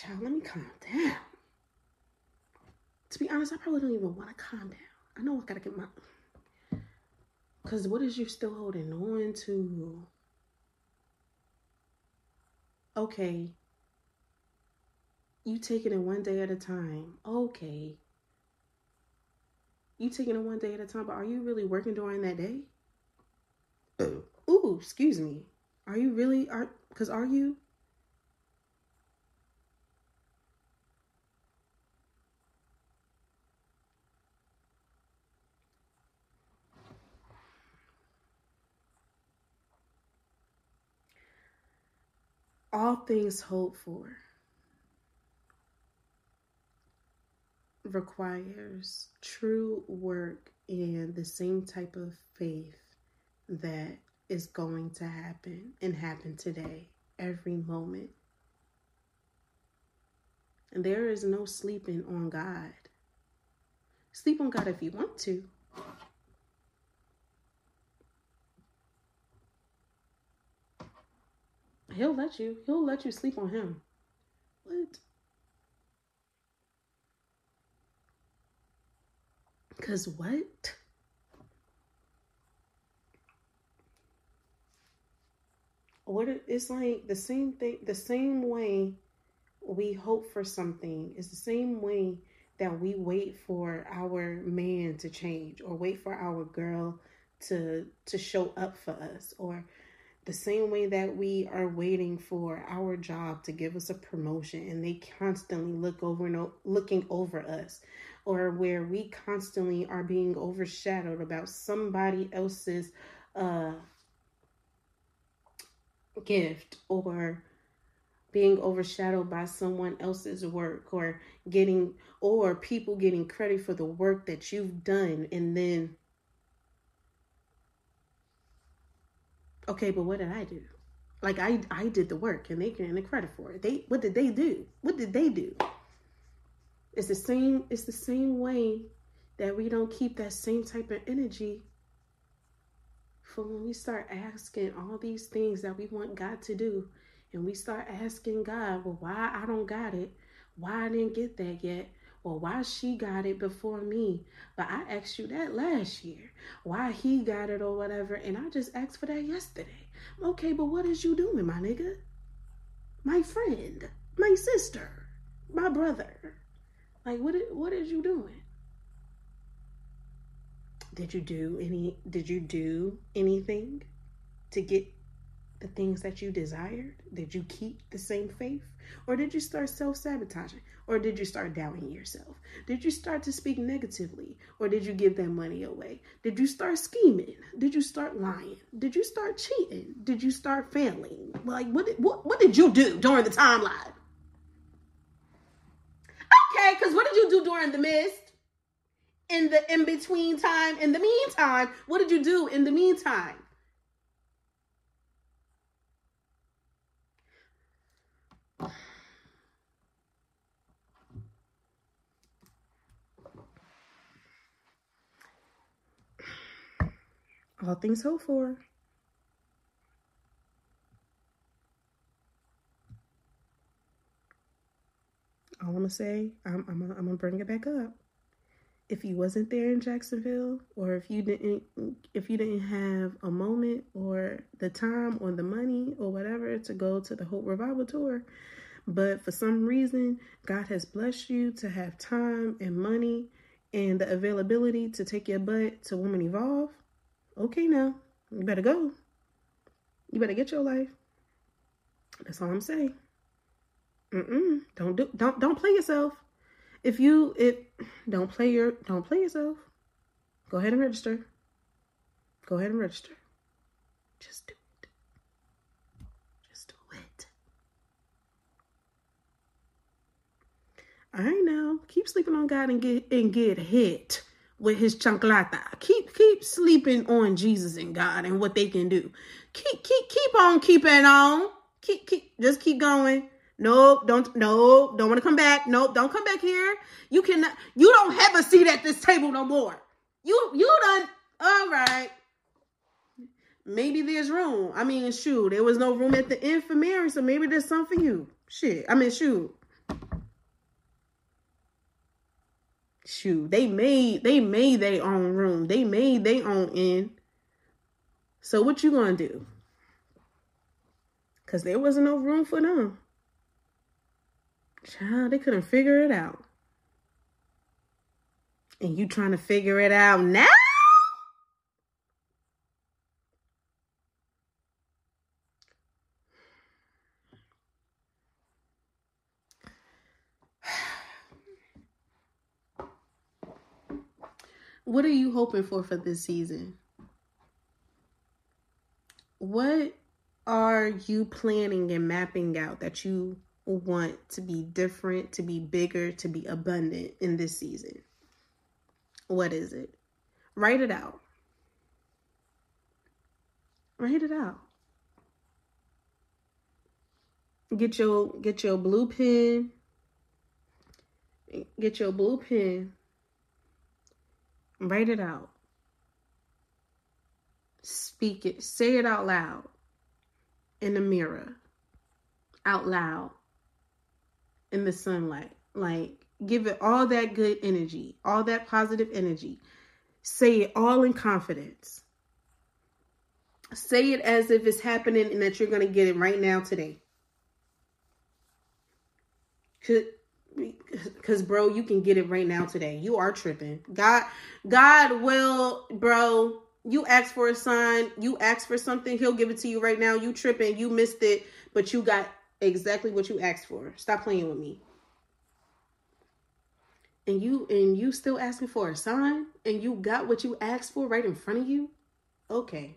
Child, let me calm down. To be honest, I probably don't even want to calm down. I know I gotta get my. Because what is you still holding on to? Okay. You taking it one day at a time. Okay. You taking it one day at a time, but are you really working during that day? Oh. Ooh, excuse me. Are you really are because are you? All things hoped for requires true work and the same type of faith that is going to happen and happen today, every moment. And there is no sleeping on God. Sleep on God if you want to. He'll let you. He'll let you sleep on him. What? Cause what? What it's like the same thing the same way we hope for something is the same way that we wait for our man to change or wait for our girl to to show up for us or the same way that we are waiting for our job to give us a promotion and they constantly look over and looking over us or where we constantly are being overshadowed about somebody else's uh gift or being overshadowed by someone else's work or getting or people getting credit for the work that you've done and then Okay, but what did I do? Like I I did the work and they getting the credit for it. They what did they do? What did they do? It's the same it's the same way that we don't keep that same type of energy for when we start asking all these things that we want God to do, and we start asking God, well, why I don't got it? Why I didn't get that yet? Or why she got it before me? But I asked you that last year. Why he got it or whatever. And I just asked for that yesterday. Okay, but what is you doing, my nigga? My friend, my sister, my brother. Like what what is you doing? Did you do any did you do anything to get the things that you desired? Did you keep the same faith? Or did you start self sabotaging? Or did you start doubting yourself? Did you start to speak negatively? Or did you give that money away? Did you start scheming? Did you start lying? Did you start cheating? Did you start failing? Like, what, did, what, what did you do during the timeline? Okay, because what did you do during the mist? In the in between time, in the meantime, what did you do in the meantime? All things hoped for. All I'm gonna say, I'm I'm gonna, I'm gonna bring it back up. If you wasn't there in Jacksonville, or if you didn't if you didn't have a moment or the time or the money or whatever to go to the Hope Revival tour, but for some reason God has blessed you to have time and money and the availability to take your butt to Woman Evolve, okay now, you better go. You better get your life. That's all I'm saying. Mm-mm. Don't do don't don't play yourself. If you it don't play your don't play yourself. Go ahead and register. Go ahead and register. Just do it. Just do it. I know. Keep sleeping on God and get and get hit with his chanclata. Keep keep sleeping on Jesus and God and what they can do. Keep keep keep on keeping on. Keep keep just keep going. Nope, don't nope, don't want to come back. Nope, don't come back here. You cannot you don't have a seat at this table no more. You you done all right. Maybe there's room. I mean, shoot, there was no room at the end for Mary, so maybe there's some for you. Shit. I mean, shoot. Shoot, they made they made their own room. They made their own end. So what you gonna do? Cause there wasn't no room for them. Child, they couldn't figure it out. And you trying to figure it out now? What are you hoping for for this season? What are you planning and mapping out that you want to be different, to be bigger, to be abundant in this season? What is it? Write it out. Write it out. Get your get your blue pen. Get your blue pen. Write it out. Speak it. Say it out loud in the mirror. Out loud in the sunlight. Like, give it all that good energy, all that positive energy. Say it all in confidence. Say it as if it's happening and that you're going to get it right now today. Cause bro, you can get it right now today. You are tripping. God, God will, bro. You ask for a sign, you ask for something, he'll give it to you right now. You tripping, you missed it, but you got exactly what you asked for. Stop playing with me. And you and you still asking for a sign and you got what you asked for right in front of you? Okay.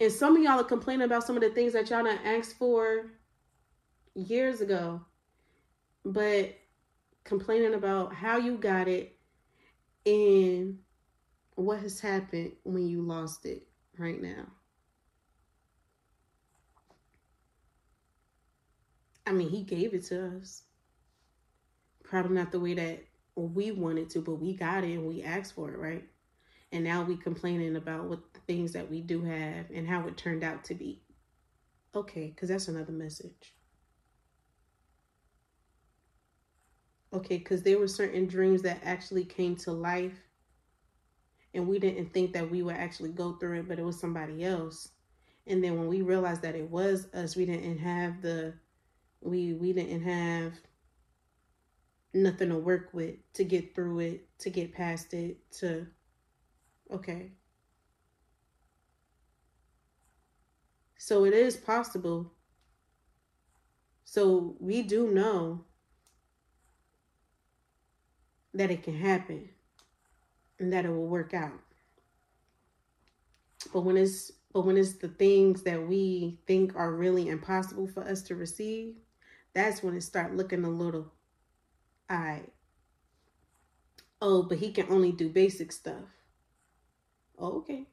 And some of y'all are complaining about some of the things that y'all done asked for years ago, but complaining about how you got it and what has happened when you lost it right now. I mean, he gave it to us. Probably not the way that we wanted to, but we got it and we asked for it, right? And now we complaining about what the things that we do have and how it turned out to be. Okay, because that's another message. Okay, because there were certain dreams that actually came to life and we didn't think that we would actually go through it, but it was somebody else. And then when we realized that it was us, we didn't have the we we didn't have nothing to work with to get through it, to get past it, to okay. So it is possible. So we do know that it can happen and that it will work out. But when it's but when it's the things that we think are really impossible for us to receive, that's when it start looking a little all right. Oh, but he can only do basic stuff. Oh, okay.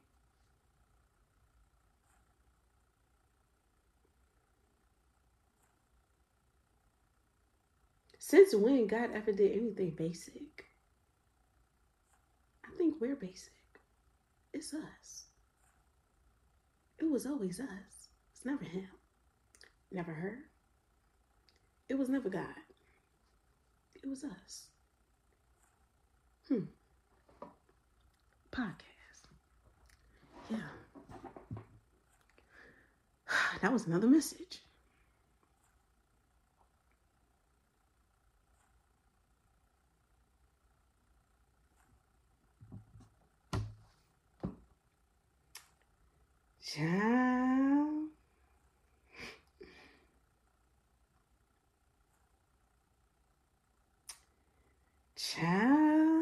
Since when God ever did anything basic? I think we're basic. It's us. It was always us. It's never him. Never her. It was never God. It was us. Hmm. Podcast yeah. [SIGHS] That was another message. Ciao. Ciao.